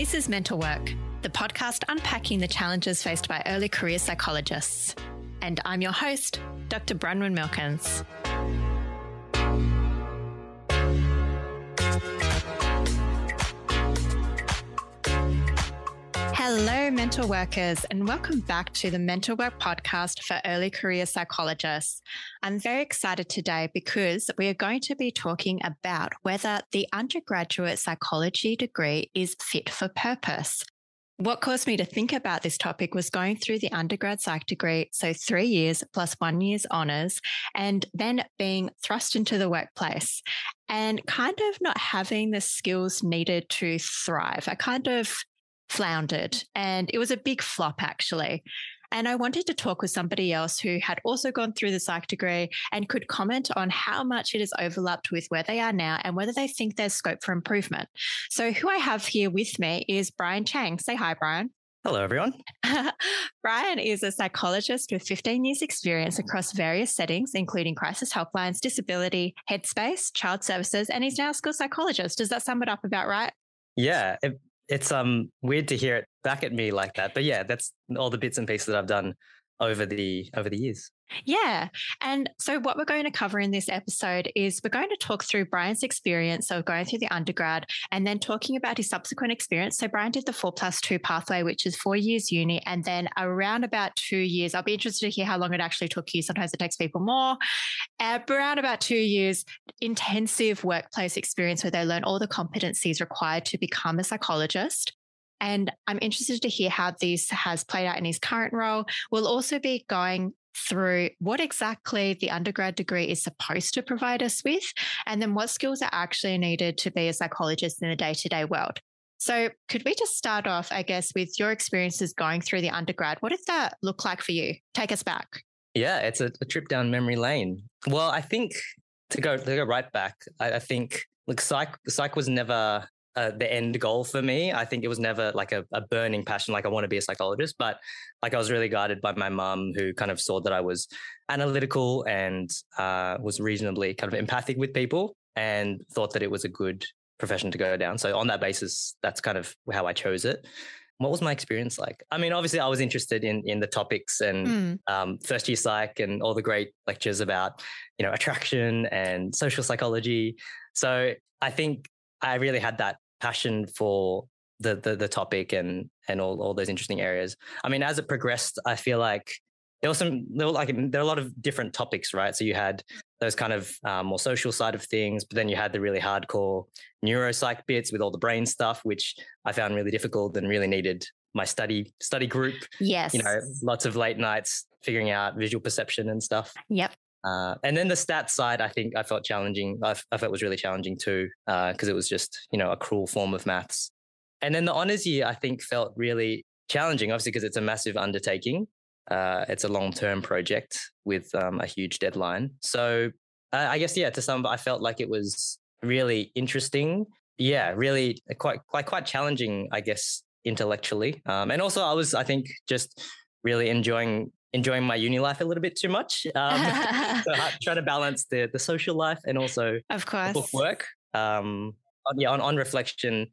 This is Mental Work, the podcast unpacking the challenges faced by early career psychologists. And I'm your host, Dr. Bronwyn Milkins. Hello, mental workers, and welcome back to the Mental Work podcast for early career psychologists. I'm very excited today because we are going to be talking about whether the undergraduate psychology degree is fit for purpose. What caused me to think about this topic was going through the undergrad psych degree, so three years plus one year's honours, and then being thrust into the workplace and kind of not having the skills needed to thrive. I kind of floundered and it was a big flop actually. And I wanted to talk with somebody else who had also gone through the psych degree and could comment on how much it has overlapped with where they are now and whether they think there's scope for improvement. So, who I have here with me is Brian Cheng. Say hi, Brian. Hello, everyone. Brian is a psychologist with 15 years' experience across various settings, including crisis helplines, disability, headspace, child services, and he's now a school psychologist. Does that sum it up about right? Yeah, it, it's um weird to hear it back at me like that. But yeah, that's all the bits and pieces that I've done over the over the years. Yeah. And so what we're going to cover in this episode is we're going to talk through Brian's experience of going through the undergrad and then talking about his subsequent experience. So Brian did the four plus two pathway, which is four years uni, and then around about two years. I'll be interested to hear how long it actually took you. Sometimes it takes people more. Around about two years, intensive workplace experience where they learn all the competencies required to become a psychologist. And I'm interested to hear how this has played out in his current role. We'll also be going through what exactly the undergrad degree is supposed to provide us with, and then what skills are actually needed to be a psychologist in the day to day world. So, could we just start off, I guess, with your experiences going through the undergrad? What did that look like for you? Take us back. Yeah, it's a, a trip down memory lane. Well, I think to go to go right back, I, I think like psych psych was never uh, the end goal for me. I think it was never like a, a, burning passion, like I want to be a psychologist, but like I was really guided by my mum, who kind of saw that I was analytical and uh, was reasonably kind of empathic with people, and thought that it was a good profession to go down. So on that basis, that's kind of how I chose it. What was my experience like? I mean, obviously, I was interested in in the topics and mm. um, first year psych and all the great lectures about you know attraction and social psychology. So I think I really had that passion for the, the the topic and and all, all those interesting areas. I mean, as it progressed, I feel like there was some there were like there are a lot of different topics, right? So you had those kind of um, more social side of things, but then you had the really hardcore neuropsych bits with all the brain stuff, which I found really difficult and really needed my study study group. Yes, you know, lots of late nights figuring out visual perception and stuff. Yep. Uh, and then the stats side, I think I felt challenging. I, felt was really challenging too, because uh, it was just you know a cruel form of maths. And then the honors year, I think felt really challenging, obviously because it's a massive undertaking. Uh, it's a long term project with um, a huge deadline. So uh, I guess yeah, to some, I felt like it was really interesting. Yeah, really quite quite quite challenging, I guess, intellectually. Um, and also, I was I think just really enjoying enjoying my uni life a little bit too much. Um, so I try to balance the the social life and also of course book work. Um, yeah, on, on reflection,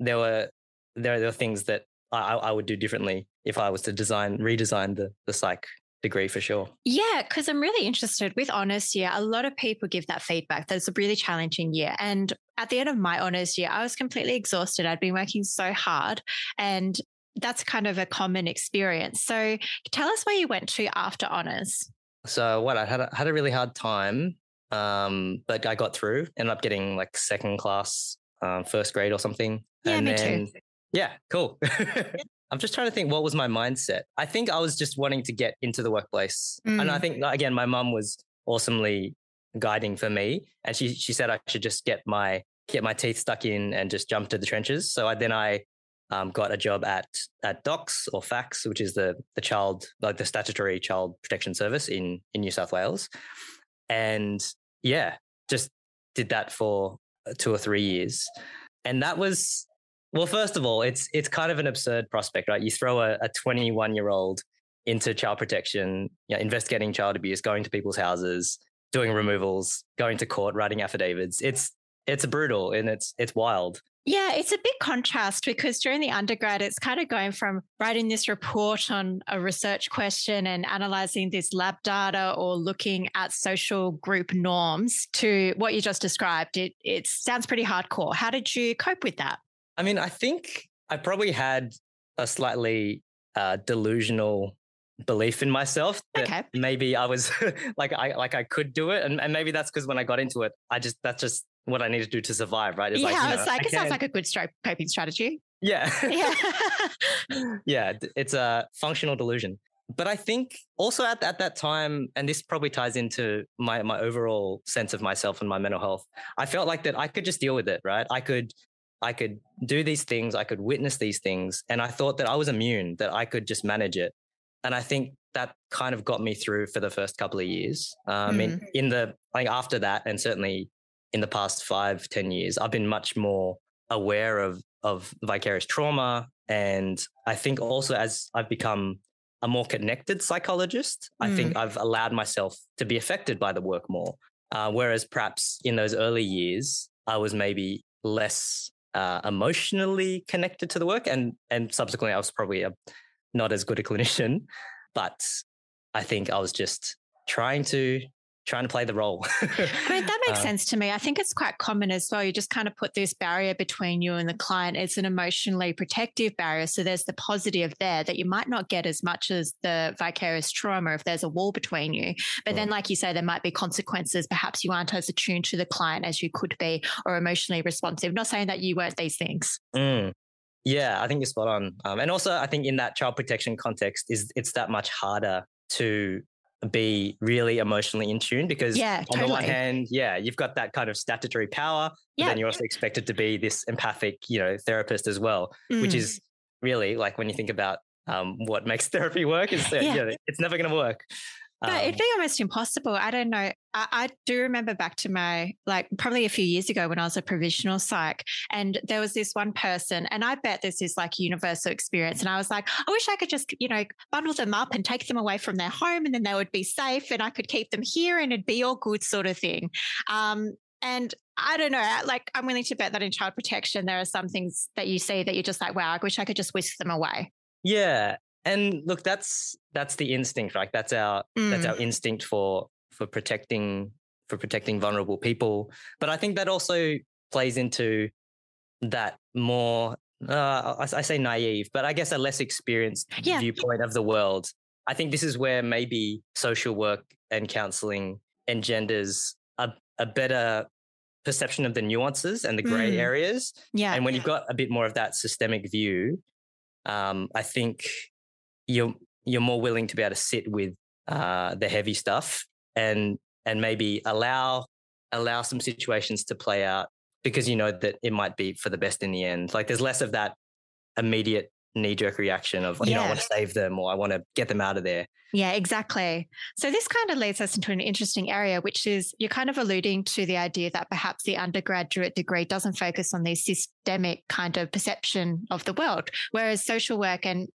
there were there, there were things that I, I would do differently if I was to design redesign the the psych degree for sure. Yeah, because I'm really interested with honors year. A lot of people give that feedback that it's a really challenging year. And at the end of my honors year, I was completely exhausted. I'd been working so hard and that's kind of a common experience. So tell us where you went to after honors. So what I had a, had a really hard time, um, but I got through. Ended up getting like second class, um, first grade or something. Yeah, and me then, too. Yeah, cool. I'm just trying to think what was my mindset. I think I was just wanting to get into the workplace, mm. and I mm. think again my mum was awesomely guiding for me, and she she said I should just get my get my teeth stuck in and just jump to the trenches. So I, then I um, got a job at at DOCS or FACS, which is the the child like the statutory child protection service in in New South Wales, and yeah, just did that for two or three years, and that was well. First of all, it's it's kind of an absurd prospect, right? You throw a 21 year old into child protection, you know, investigating child abuse, going to people's houses, doing removals, going to court, writing affidavits. It's it's brutal and it's it's wild. Yeah, it's a big contrast because during the undergrad, it's kind of going from writing this report on a research question and analyzing this lab data or looking at social group norms to what you just described. It, it sounds pretty hardcore. How did you cope with that? I mean, I think I probably had a slightly uh, delusional belief in myself that okay. maybe I was like I like I could do it, and, and maybe that's because when I got into it, I just that's just what I need to do to survive, right? It's yeah, like, you know, it's like it sounds like a good coping strategy. Yeah, yeah, yeah. It's a functional delusion, but I think also at at that time, and this probably ties into my my overall sense of myself and my mental health. I felt like that I could just deal with it, right? I could I could do these things, I could witness these things. And I thought that I was immune, that I could just manage it. And I think that kind of got me through for the first couple of years. Uh, mm. I mean, mm. in the, like after that, and certainly in the past five, ten years, I've been much more aware of, of vicarious trauma. And I think also as I've become a more connected psychologist, mm. I think mm. I've allowed myself to be affected by the work more. Uh, whereas perhaps in those early years, I was maybe less uh, emotionally connected to the work, and and subsequently, I was probably a, not as good a clinician, but I think I was just trying to trying to play the role. I mean, that makes um, sense to me. I think it's quite common as well. You just kind of put this barrier between you and the client. It's an emotionally protective barrier. So there's the positive there that you might not get as much as the vicarious trauma if there's a wall between you. But then, like you say, there might be consequences. Perhaps you aren't as attuned to the client as you could be or emotionally responsive. Not saying that you weren't these things. Mm. Yeah, I think you're spot on. Um, and also, I think in that child protection context, is it's that much harder to be really emotionally in tune because yeah, on totally. the one hand, yeah, you've got that kind of statutory power, yeah. but then you're also expected to be this empathic, you know, therapist as well, mm. which is really like when you think about um, what makes therapy work is that, yeah. You know, it's never going to work. But um, it'd be almost impossible. I don't know. I, I, do remember back to my, like, probably a few years ago when I was a provisional psych, and there was this one person, and I bet this is like a universal experience. And I was like, I wish I could just, you know, bundle them up and take them away from their home, and then they would be safe, and I could keep them here, and it'd be all good, sort of thing. Um, and I don't know, like, I'm willing to bet that in child protection, there are some things that you see that you're just like, wow, I wish I could just whisk them away. Yeah and look that's that's the instinct right that's our mm. that's our instinct for for protecting for protecting vulnerable people but i think that also plays into that more uh, I, I, say naive but i guess a less experienced yeah. viewpoint of the world i think this is where maybe social work and counseling engenders a, a better perception of the nuances and the gray mm. areas yeah and when you've got a bit more of that systemic view um, i think you're you're more willing to be able to sit with uh, the heavy stuff and and maybe allow allow some situations to play out because you know that it might be for the best in the end. Like there's less of that immediate knee jerk reaction of, you yeah. know, I want to save them or I want to get them out of there. Yeah, exactly. So this kind of leads us into an interesting area, which is you're kind of alluding to the idea that perhaps the undergraduate degree doesn't focus on the systemic kind of perception of the world, whereas social work and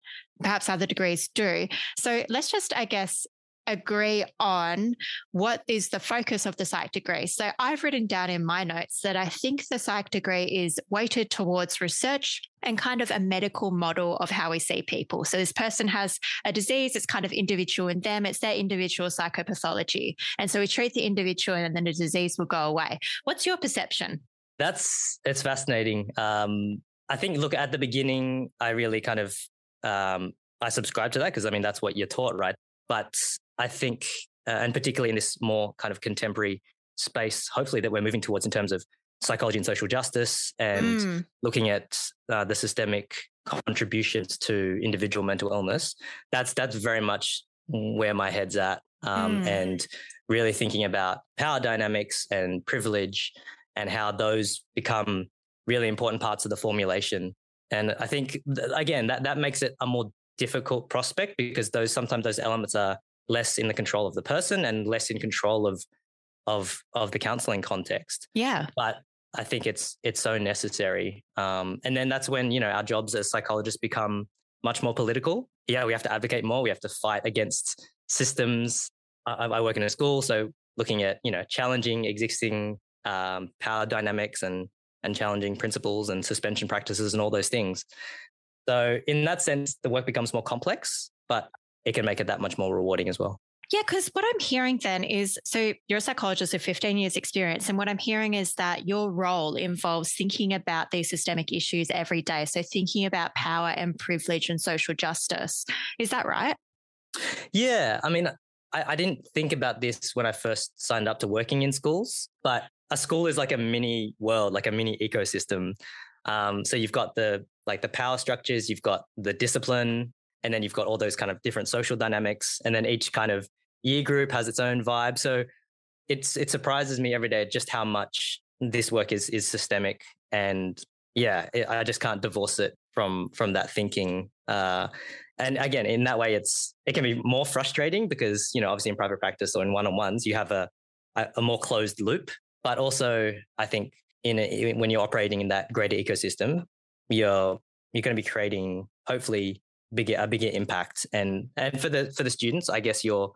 perhaps other degrees do. So let's just, I guess, agree on what is the focus of the psych degree. So I've written down in my notes that I think the psych degree is weighted towards research and kind of a medical model of how we see people. So this person has a disease, it's kind of individual in them, it's their individual psychopathology. And so we treat the individual and then the disease will go away. What's your perception? That's it's fascinating. Um, I think look at the beginning, I really kind of um, I subscribe to that because I mean that's what you're taught, right? But I think, uh, and particularly in this more kind of contemporary space, hopefully that we're moving towards in terms of psychology and social justice and mm. looking at uh, the systemic contributions to individual mental illness. That's that's very much where my head's at, um, mm. and really thinking about power dynamics and privilege and how those become really important parts of the formulation. And I think again that that makes it a more difficult prospect because those sometimes those elements are less in the control of the person and less in control of of of the counseling context. Yeah. But I think it's it's so necessary. Um, and then that's when you know our jobs as psychologists become much more political. Yeah, we have to advocate more. We have to fight against systems. I, I work in a school, so looking at you know challenging existing um, power dynamics and and challenging principles and suspension practices and all those things. So in that sense, the work becomes more complex, but it can make it that much more rewarding as well. Yeah, because what I'm hearing then is so you're a psychologist with 15 years experience. And what I'm hearing is that your role involves thinking about these systemic issues every day. So thinking about power and privilege and social justice. Is that right? Yeah. I mean, I, I didn't think about this when I first signed up to working in schools, but a school is like a mini world, like a mini ecosystem. Um, so you've got the like the power structures, you've got the discipline, and then you've got all those kind of different social dynamics and then each kind of year group has its own vibe. So it's it surprises me every day just how much this work is is systemic and yeah it, i just can't divorce it from from that thinking uh, and again in that way it's it can be more frustrating because you know obviously in private practice or in one-on-ones you have a a more closed loop but also i think in a, when you're operating in that greater ecosystem you're you're going to be creating hopefully bigger a bigger impact. And and for the for the students i guess you're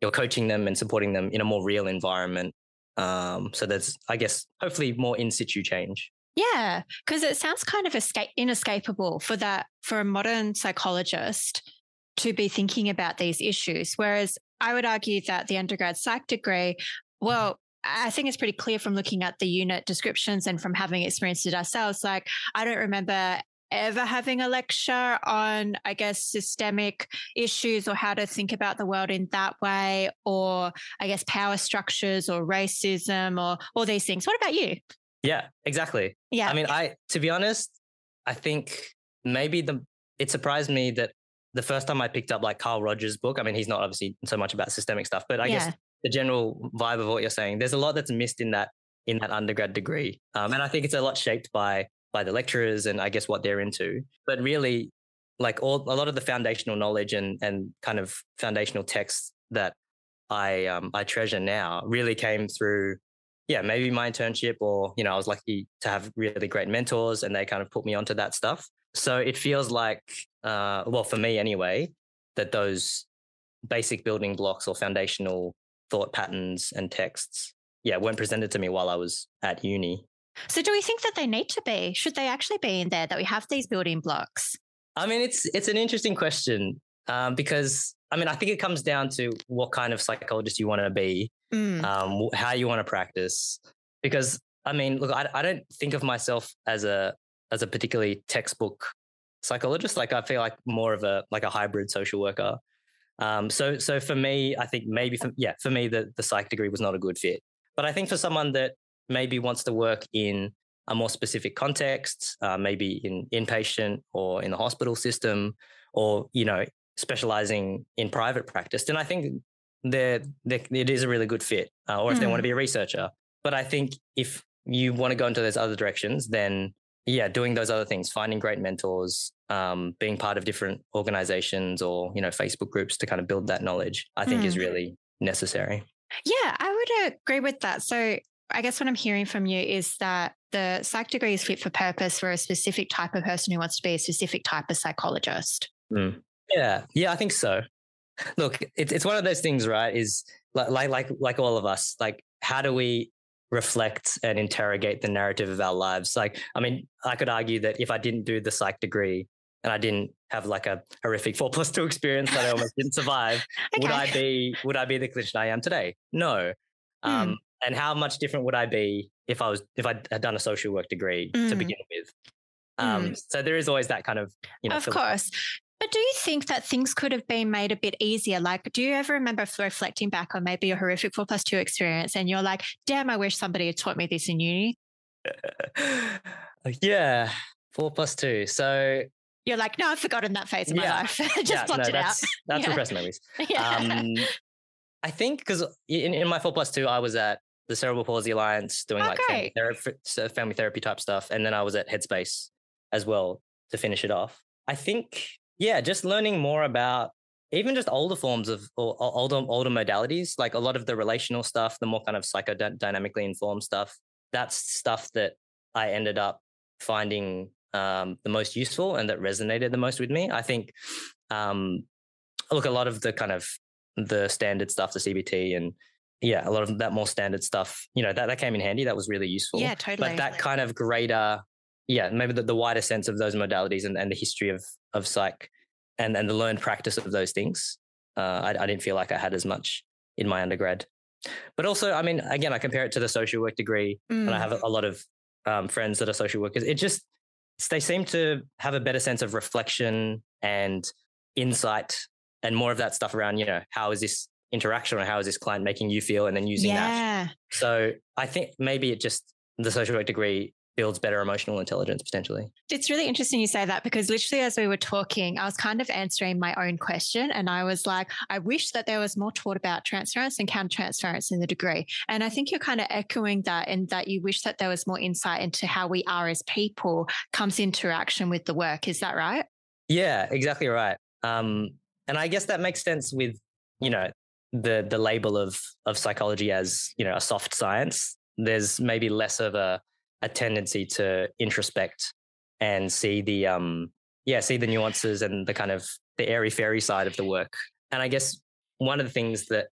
you're coaching them and supporting them in a more real environment. Um, so there's i guess hopefully more in situ change. Yeah because it sounds kind of escape inescapable for that for a modern psychologist to be thinking about these issues. Whereas i would argue that the undergrad psych degree well I think it's pretty clear from looking at the unit descriptions and from having experienced it ourselves. Like, I don't remember ever having a lecture on, I guess, systemic issues or how to think about the world in that way, or I guess power structures or racism or all these things. What about you? Yeah, exactly. Yeah. I mean, I, to be honest, I think maybe the, it surprised me that the first time I picked up like Carl Rogers' book, I mean, he's not obviously so much about systemic stuff, but I yeah. guess the general vibe of what you're saying, there's a lot that's missed in that in that undergrad degree. Um, and I think it's a lot shaped by by the lecturers and I guess what they're into. But really, like all a lot of the foundational knowledge and and kind of foundational texts that I um, I treasure now really came through, yeah, maybe my internship or you know I was lucky to have really great mentors and they kind of put me onto that stuff. So it feels like, uh, well, for me anyway, that those basic building blocks or foundational thought patterns and texts, yeah, weren't presented to me while I was at uni. So, do we think that they need to be? Should they actually be in there? That we have these building blocks? I mean, it's it's an interesting question um, because I mean, I think it comes down to what kind of psychologist you want to be, mm. um, how you want to practice. Because I mean, look, I, I don't think of myself as a as a particularly textbook psychologist. Like, I feel like more of a like a hybrid social worker. Um, so so for me, I think maybe for, yeah, for me the the psych degree was not a good fit. But I think for someone that maybe wants to work in a more specific context, uh, maybe in inpatient or in the hospital system, or you know, specializing in private practice, then I think there it is a really good fit. Uh, or if mm. they want to hmm. be a researcher, but I think if you want to go into those other directions, then yeah, doing those other things, finding great mentors, um, being part of different organizations or you know Facebook groups to kind of build that knowledge, I think mm. is hmm. really necessary. Yeah, I would agree with that. So I guess what I'm hearing from you is that the psych degree is fit for purpose for a specific type of person who wants to be a specific type of psychologist. Mm. Yeah, yeah, I think so. Look, it's it's one of those things, right? Is like like like like all of us, like how do we reflect and interrogate the narrative of our lives? Like, I mean, I could argue that if I didn't do the psych degree and I didn't have like a horrific four plus two experience that I almost didn't survive, okay. would I be would I be the clinician I am today? No. Mm. And how much different would I be if I was if I had done a social work degree mm. to begin with? Um, mm. So there is always that kind of you know. Of course. But do you think that things could have been made a bit easier? Like, do you ever remember reflecting back on maybe a horrific four plus two experience and you're like, damn, I wish somebody had taught me this in uni? yeah, four plus two. So you're like, no, I've forgotten that phase of yeah. my life. Just yeah, no, it that's, out. That's yeah. repressed memories. yeah. Um, I think because in, in my four plus two, I was at the Cerebral Palsy Alliance doing oh, like family therapy, family therapy type stuff. And then I was at Headspace as well to finish it off. I think, yeah, just learning more about even just older forms of or older older modalities, like a lot of the relational stuff, the more kind of psychodynamically informed stuff. That's stuff that I ended up finding um, the most useful and that resonated the most with me. I think, um, look, a lot of the kind of the standard stuff, the CBT and yeah, a lot of that more standard stuff, you know, that, that came in handy. That was really useful. Yeah, totally. But that kind of greater, yeah, maybe the, the wider sense of those modalities and, and the history of, of psych and, and the learned practice of those things, uh, I, I didn't feel like I had as much in my undergrad. But also, I mean, again, I compare it to the social work degree, mm. and I have a, a lot of um, friends that are social workers. It just, they seem to have a better sense of reflection and insight and more of that stuff around, you know, how is this interaction or how is this client making you feel and then using yeah. that. So I think maybe it just the social work degree builds better emotional intelligence potentially. It's really interesting you say that because literally as we were talking, I was kind of answering my own question and I was like, I wish that there was more taught about transference and countertransference in the degree. And I think you're kind of echoing that in that you wish that there was more insight into how we are as people comes interaction with the work. Is that right? Yeah, exactly right. Um, and I guess that makes sense with, you know, the the label of of psychology as you know a soft science there's maybe less of a a tendency to introspect and see the um yeah see the nuances and the kind of the airy fairy side of the work. And i guess one of the things that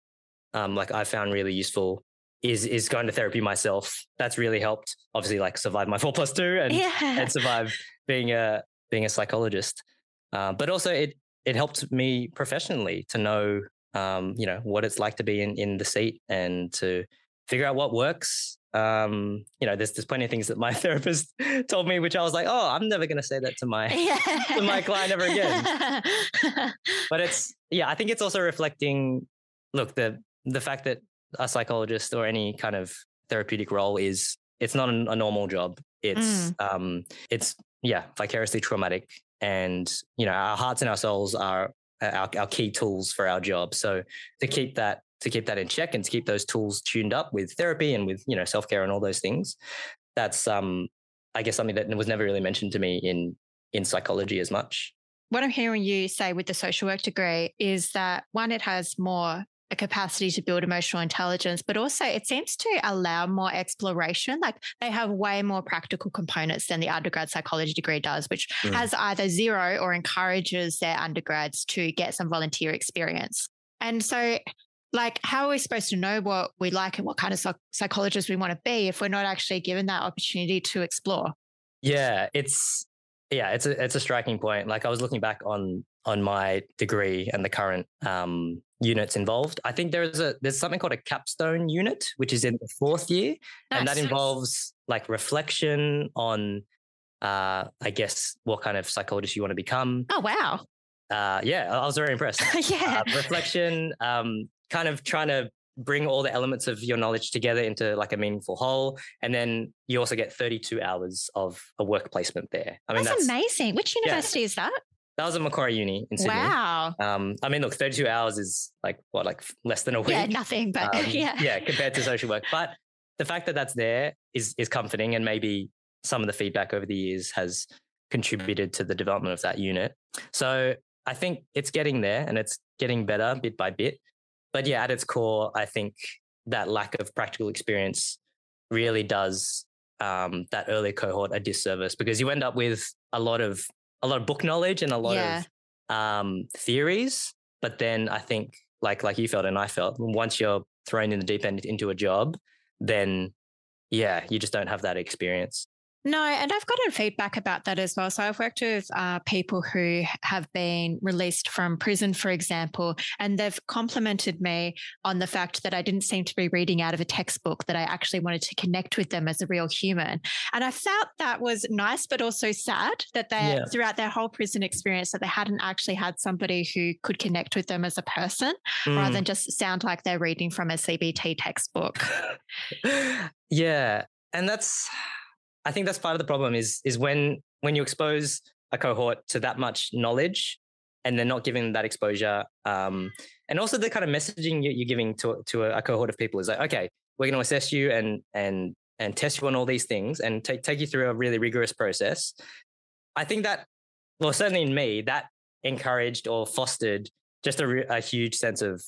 um like i found really useful is is going to therapy myself. That's really helped obviously like survive my four plus two and yeah. and survive being a being a psychologist. Uh, but also it it helped me professionally to know um, you know, what it's like to be in, in the seat and to figure out what works. Um, you know, there's there's plenty of things that my therapist told me, which I was like, oh, I'm never going to say that to my to my client ever again. but it's yeah, I think it's also reflecting. Look, the the fact that a psychologist or any kind of therapeutic role is it's not a, a normal job. It's mm. um, it's yeah, vicariously traumatic, and you know, our hearts and our souls are our, our key tools for our job. So to keep that to keep that in check and to keep those tools tuned up with therapy and with you know self care and all those things, that's um I guess something that was never really mentioned to me in in psychology as much. What I'm hearing you say with the social work degree is that one, it has more a capacity to build emotional intelligence, but also it seems to allow more exploration. Like they have way more practical components than the undergrad psychology degree does, which mm. has either zero or encourages their undergrads to get some volunteer experience. And so, like, how are we supposed to know what we like and what kind of psych- psychologist we want to be if we're not actually given that opportunity to explore? Yeah, it's yeah, it's a it's a striking point. Like I was looking back on on my degree and the current um, units involved. I think there's a there's something called a capstone unit, which is in the fourth year, nice. and that involves like reflection on, uh, I guess, what kind of psychologist you want to become. Oh wow! Uh, yeah, I was very impressed. yeah, uh, reflection, um, kind of trying to bring all the elements of your knowledge together into like a meaningful whole and then you also get 32 hours of a work placement there i mean that's, that's amazing which university yeah. is that that was at Macquarie Uni in Sydney. Wow. Um, I mean, look, 32 hours is like what, like less than a week? Yeah, nothing, but um, yeah. Yeah, compared to social work. But the fact that that's there is is comforting and maybe some of the feedback over the years has contributed to the development of that unit. So I think it's getting there and it's getting better bit by bit. But yeah, at its core, I think that lack of practical experience really does um, that early cohort a disservice because you end up with a lot of a lot of book knowledge and a lot yeah. of um, theories. But then I think, like like you felt and I felt, once you're thrown in the deep end into a job, then yeah, you just don't have that experience. No, and I've gotten feedback about that as well. So I've worked with uh, people who have been released from prison, for example, and they've complimented me on the fact that I didn't seem to be reading out of a textbook, that I actually wanted to connect with them as a real human. And I felt that was nice, but also sad that they, yeah. throughout their whole prison experience, that they hadn't actually had somebody who could connect with them as a person mm. rather than just sound like they're reading from a CBT textbook. yeah. And that's I think that's part of the problem is is when when you expose a cohort to that much knowledge and they're not giving them that exposure um, and also the kind of messaging you're giving to to a, cohort of people is like okay we're going to assess you and and and test you on all these things and take take you through a really rigorous process. I think that well certainly in me that encouraged or fostered just a, a huge sense of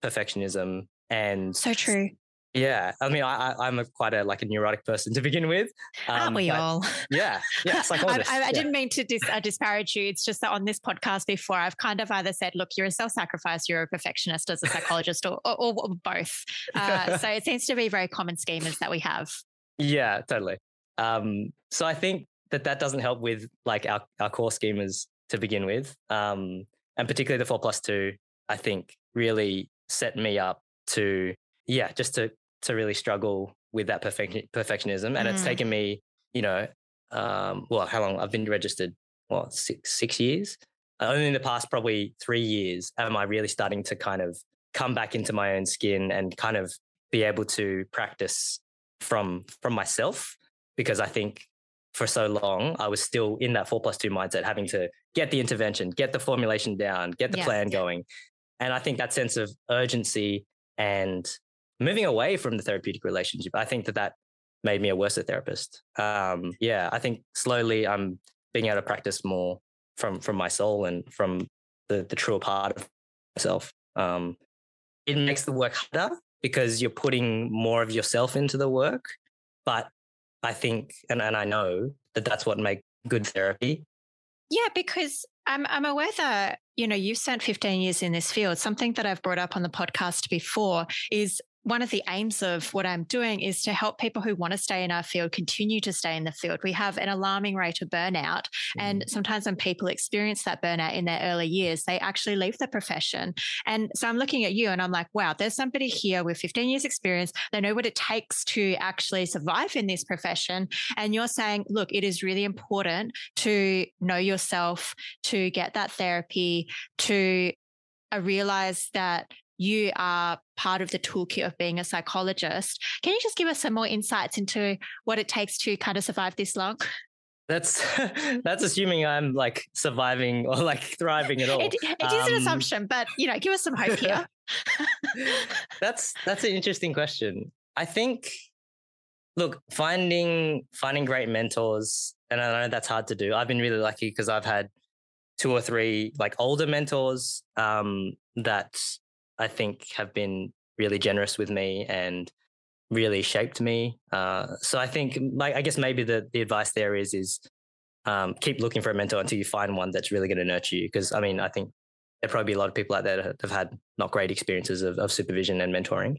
perfectionism and so true Yeah, I mean, I, I, am a quite a like a neurotic person to begin with. Um, Aren't we all? Yeah, yeah. I, I, I yeah. didn't mean to dis, uh, disparage you. It's just that on this podcast before, I've kind of either said, "Look, you're a self-sacrifice, you're a perfectionist as a psychologist, or, or, or, both." Uh, so it seems to be very common schemas that we have. Yeah, totally. Um, so I think that that doesn't help with like our, our core schemas to begin with, um, and particularly the four plus two. I think really set me up to yeah, just to to really struggle with that perfect, perfectionism. And mm. it's taken me, you know, um, well, how long I've been registered? What six six years? Only in the past probably three years am I really starting to kind of come back into my own skin and kind of be able to practice from from myself because I think for so long I was still in that four plus two mindset, having to get the intervention, get the formulation down, get the yeah. plan going. And I think that sense of urgency and moving away from the therapeutic relationship, I think that that made me a worse therapist. Um, yeah, I think slowly I'm being able to practice more from from my soul and from the the truer part of myself. Um, it makes the work harder because you're putting more of yourself into the work. But I think, and, and I know that that's what makes good therapy. Yeah, because I'm, I'm aware that, you know, you've spent 15 years in this field. Something that I've brought up on the podcast before is one of the aims of what I'm doing is to help people who want to stay in our field continue to stay in the field. We have an alarming rate of burnout. Mm-hmm. And sometimes when people experience that burnout in their early years, they actually leave the profession. And so I'm looking at you and I'm like, wow, there's somebody here with 15 years experience. They know what it takes to actually survive in this profession. And you're saying, look, it is really important to know yourself, to get that therapy, to uh, realize that you are part of the toolkit of being a psychologist. Can you just give us some more insights into what it takes to kind of survive this long? That's that's assuming I'm like surviving or like thriving at all. it, it um, an um, assumption, but you know, give us some hope here. that's that's an interesting question. I think look, finding finding great mentors, and I know that's hard to do. I've been really lucky because I've had two or three like older mentors um, that I think have been really generous with me and really shaped me. Uh, so I think, like, I guess maybe the the advice there is is um, keep looking for a mentor until you find one that's really going to nurture you. Because I mean, I think there probably be a lot of people out there that have had not great experiences of, of supervision and mentoring.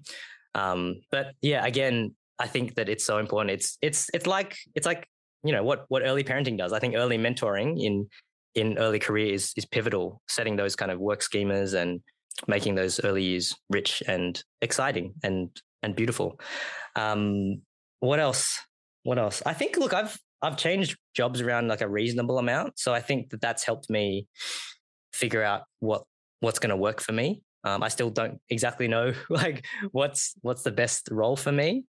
Um, but yeah, again, I think that it's so important. It's it's it's like it's like you know what what early parenting does. I think early mentoring in in early career is is pivotal. Setting those kind of work schemas and making those early years rich and exciting and and beautiful. Um, what else? What else? I think. Look, I've I've changed jobs around like a reasonable amount, so I think that that's helped me figure out what what's going to work for me. Um, I still don't exactly know like what's what's the best role for me.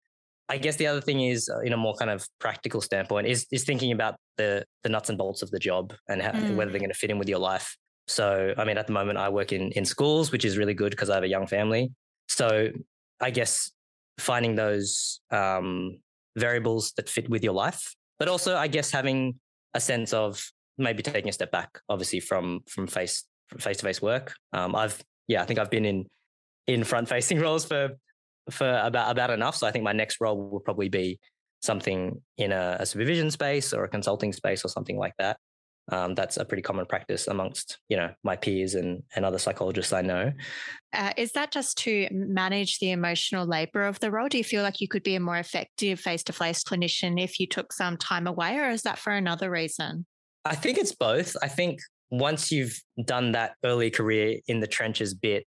I guess the other thing is, uh, in a more kind of practical standpoint, is is thinking about the the nuts and bolts of the job and how, mm. whether they're going to fit in with your life. So, I mean, at the moment, I work in in schools, which is really good because I have a young family. So, I guess finding those um, variables that fit with your life, but also, I guess, having a sense of maybe taking a step back, obviously, from from face face to face work. Um, I've yeah, I think I've been in in front facing roles for for about about enough. So I think my next role will probably be something in a, a supervision space or a consulting space or something like that um, that's a pretty common practice amongst you know my peers and and other psychologists I know. Uh, is that just to manage the emotional labor of the role? Do you feel like you could be a more effective face to face clinician if you took some time away, or is that for another reason? I think it's both. I think once you've done that early career in the trenches bit,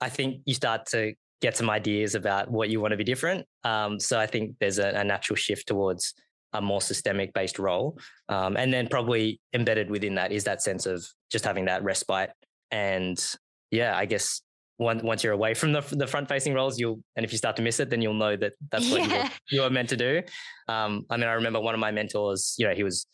I think you start to get some ideas about what you want to be different. Um, so I think there's a, a natural shift towards a more systemic based role. Um, and then probably embedded within that is that sense of just having that respite. And yeah, I guess once once you're away from the the front facing roles, you'll and if you start to miss it, then you'll know that that's what yeah. you, are meant to do. Um, I mean, I remember one of my mentors. You know, he was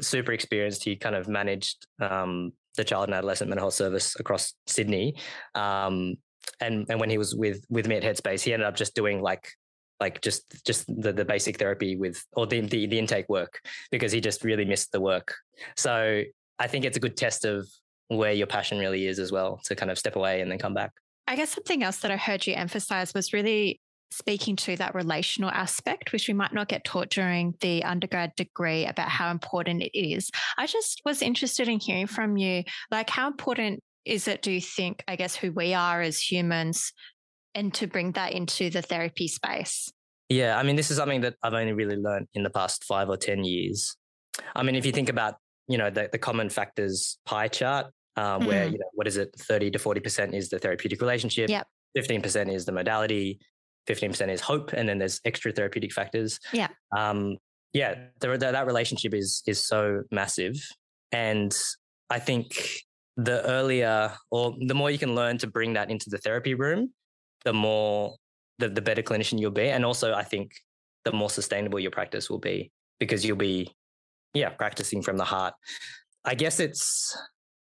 super experienced. He kind of managed um, the child and adolescent mental health service across Sydney. Um, and and when he was with with me at Headspace, he ended up just doing like like just just the, the basic therapy with or the, the, the intake work because he just really missed the work so i think it's a good test of where your passion really is as well to kind of step away and then come back i guess something else that i heard you emphasize was really speaking to that relational aspect, which we might not get taught during the undergrad degree about how important it is. I just was interested in hearing from you, like how important is it, do you think, I guess, who we are as humans and to bring that into the therapy space? Yeah, I mean, this is something that I've only really learned in the past five or 10 years. I mean, if you think about, you know, the, the common factors pie chart, um, mm-hmm. where, you know, what is it, 30 to 40% is the therapeutic relationship, yep. 15% is the modality, 15% is hope, and then there's extra therapeutic factors. Yeah. Um, yeah, the, the, that relationship is is so massive. And I think the earlier or the more you can learn to bring that into the therapy room, the more the, the better clinician you'll be. And also I think the more sustainable your practice will be because you'll be yeah, practicing from the heart. I guess it's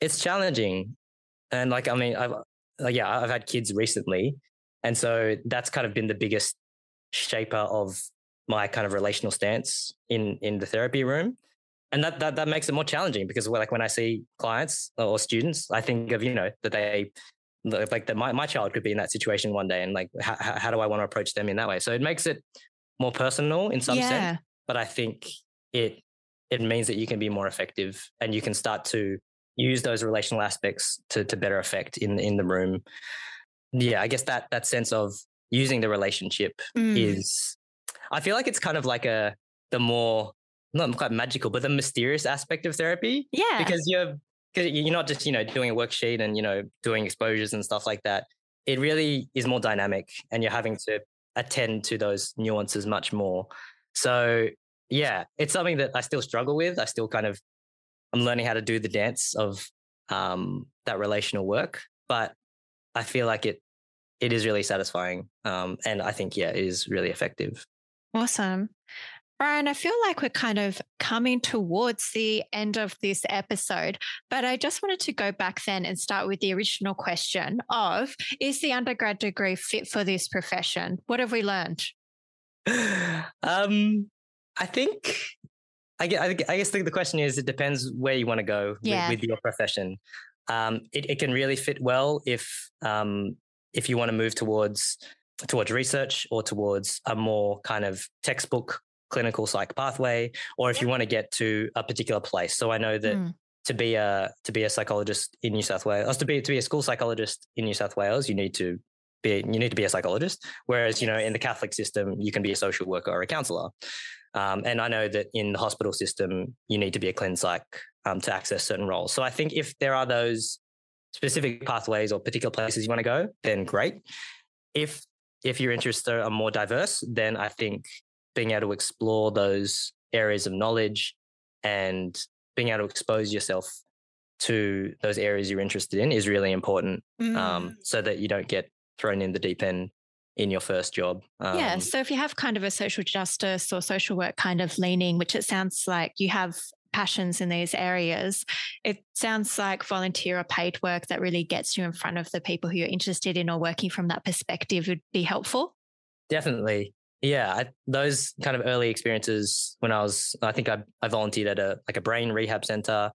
it's challenging. And like I mean I've yeah, I've had kids recently. And so that's kind of been the biggest shaper of my kind of relational stance in in the therapy room and that, that that makes it more challenging because like when I see clients or students, I think of you know that they like that my, my child could be in that situation one day and like how, how do I want to approach them in that way? So it makes it more personal in some yeah. sense, but I think it it means that you can be more effective and you can start to use those relational aspects to to better effect in in the room. Yeah, I guess that that sense of using the relationship mm. is I feel like it's kind of like a the more not quite magical, but the mysterious aspect of therapy. Yeah. Because you're because you're not just, you know, doing a worksheet and, you know, doing exposures and stuff like that. It really is more dynamic and you're having to attend to those nuances much more. So yeah, it's something that I still struggle with. I still kind of I'm learning how to do the dance of um, that relational work, but I feel like it it is really satisfying. Um, and I think yeah, it is really effective. Awesome. Brian, I feel like we're kind of coming towards the end of this episode, but I just wanted to go back then and start with the original question of is the undergrad degree fit for this profession? What have we learned? Um, I think I guess the question is it depends where you want to go yeah. with, with, your profession. Um, it, it, can really fit well if um, if you want to move towards towards research or towards a more kind of textbook clinical psych pathway, or if you want to get to a particular place. So I know that mm. to be a to be a psychologist in New South Wales, to be to be a school psychologist in New South Wales, you need to be you need to be a psychologist. Whereas you know in the Catholic system, you can be a social worker or a counsellor. Um, and I know that in the hospital system, you need to be a clin psych um, to access certain roles. So I think if there are those specific pathways or particular places you want to go, then great. If if your interests are more diverse, then I think being able to explore those areas of knowledge and being able to expose yourself to those areas you're interested in is really important um, mm. um, so that you don't get thrown in the deep end in your first job. Um, yeah. So if you have kind of a social justice or social work kind of leaning, which it sounds like you have passions in these areas, it sounds like volunteer or paid work that really gets you in front of the people who you're interested in or working from that perspective would be helpful. Definitely yeah, I, those kind of early experiences when I was, I think I, I volunteered at a like a brain rehab center,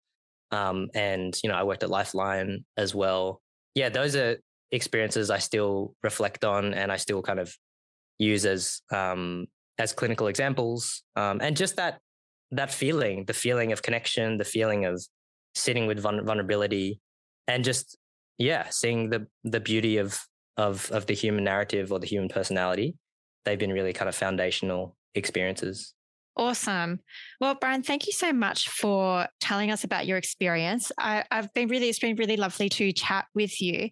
um, and you know I worked at Lifeline as well. Yeah, those are experiences I still reflect on and I still kind of use as um, as clinical examples, um, and just that that feeling, the feeling of connection, the feeling of sitting with vulnerability, and just yeah, seeing the the beauty of of of the human narrative or the human personality they've been really kind of foundational experiences. Awesome. Well, Brian, thank you so much for telling us about your experience. I, have been really, it's been really lovely to chat with you.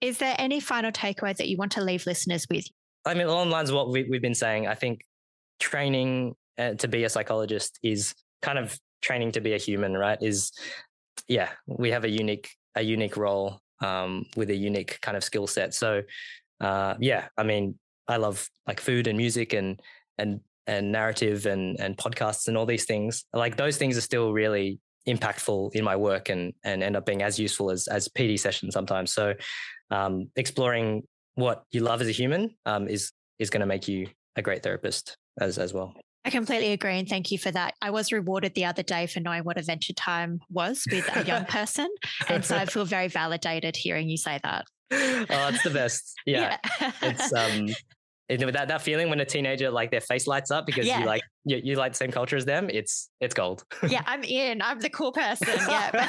Is there any final takeaway that you want to leave listeners with? I mean, along the lines of what we, have been saying, I think training uh, to be a psychologist is kind of training to be a human, right? Is yeah, we have a unique a unique role um, with a unique kind of skill set. So uh, yeah, I mean, I love like food and music and and and narrative and and podcasts and all these things. Like those things are still really impactful in my work and and end up being as useful as as PD sessions sometimes. So um, exploring what you love as a human um, is is going to make you a great therapist as as well. I completely agree and thank you for that. I was rewarded the other day for knowing what Adventure Time was with a young person. And so I feel very validated hearing you say that. Oh, it's the best. Yeah. yeah. it's um that that feeling when a teenager like their face lights up because Yeah. you like you, you like the same culture as them. It's it's gold. yeah, I'm in. I'm the cool person. Yeah.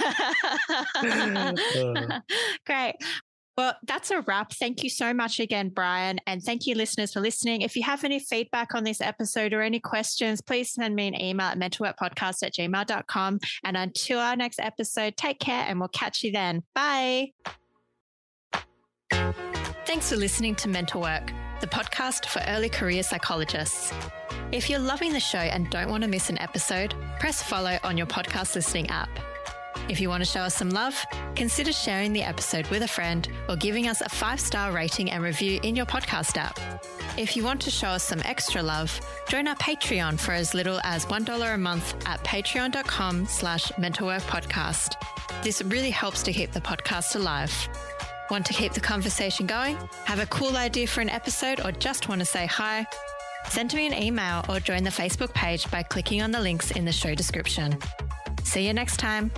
Great. Well, that's a wrap. Thank you so much again, Brian. And thank you, listeners, for listening. If you have any feedback on this episode or any questions, please send me an email at mentalworkpodcast at gmail.com. And until our next episode, take care and we'll catch you then. Bye. Thanks for listening to Mental Work, the podcast for early career psychologists. If you're loving the show and don't want to miss an episode, press follow on your podcast listening app. If you want to show us some love, consider sharing the episode with a friend or giving us a five star rating and review in your podcast app. If you want to show us some extra love, join our Patreon for as little as $1 a month at patreon.com slash mentalworkpodcast. This really helps to keep the podcast alive. Want to keep the conversation going? Have a cool idea for an episode or just want to say hi? Send me an email or join the Facebook page by clicking on the links in the show description. See you next time.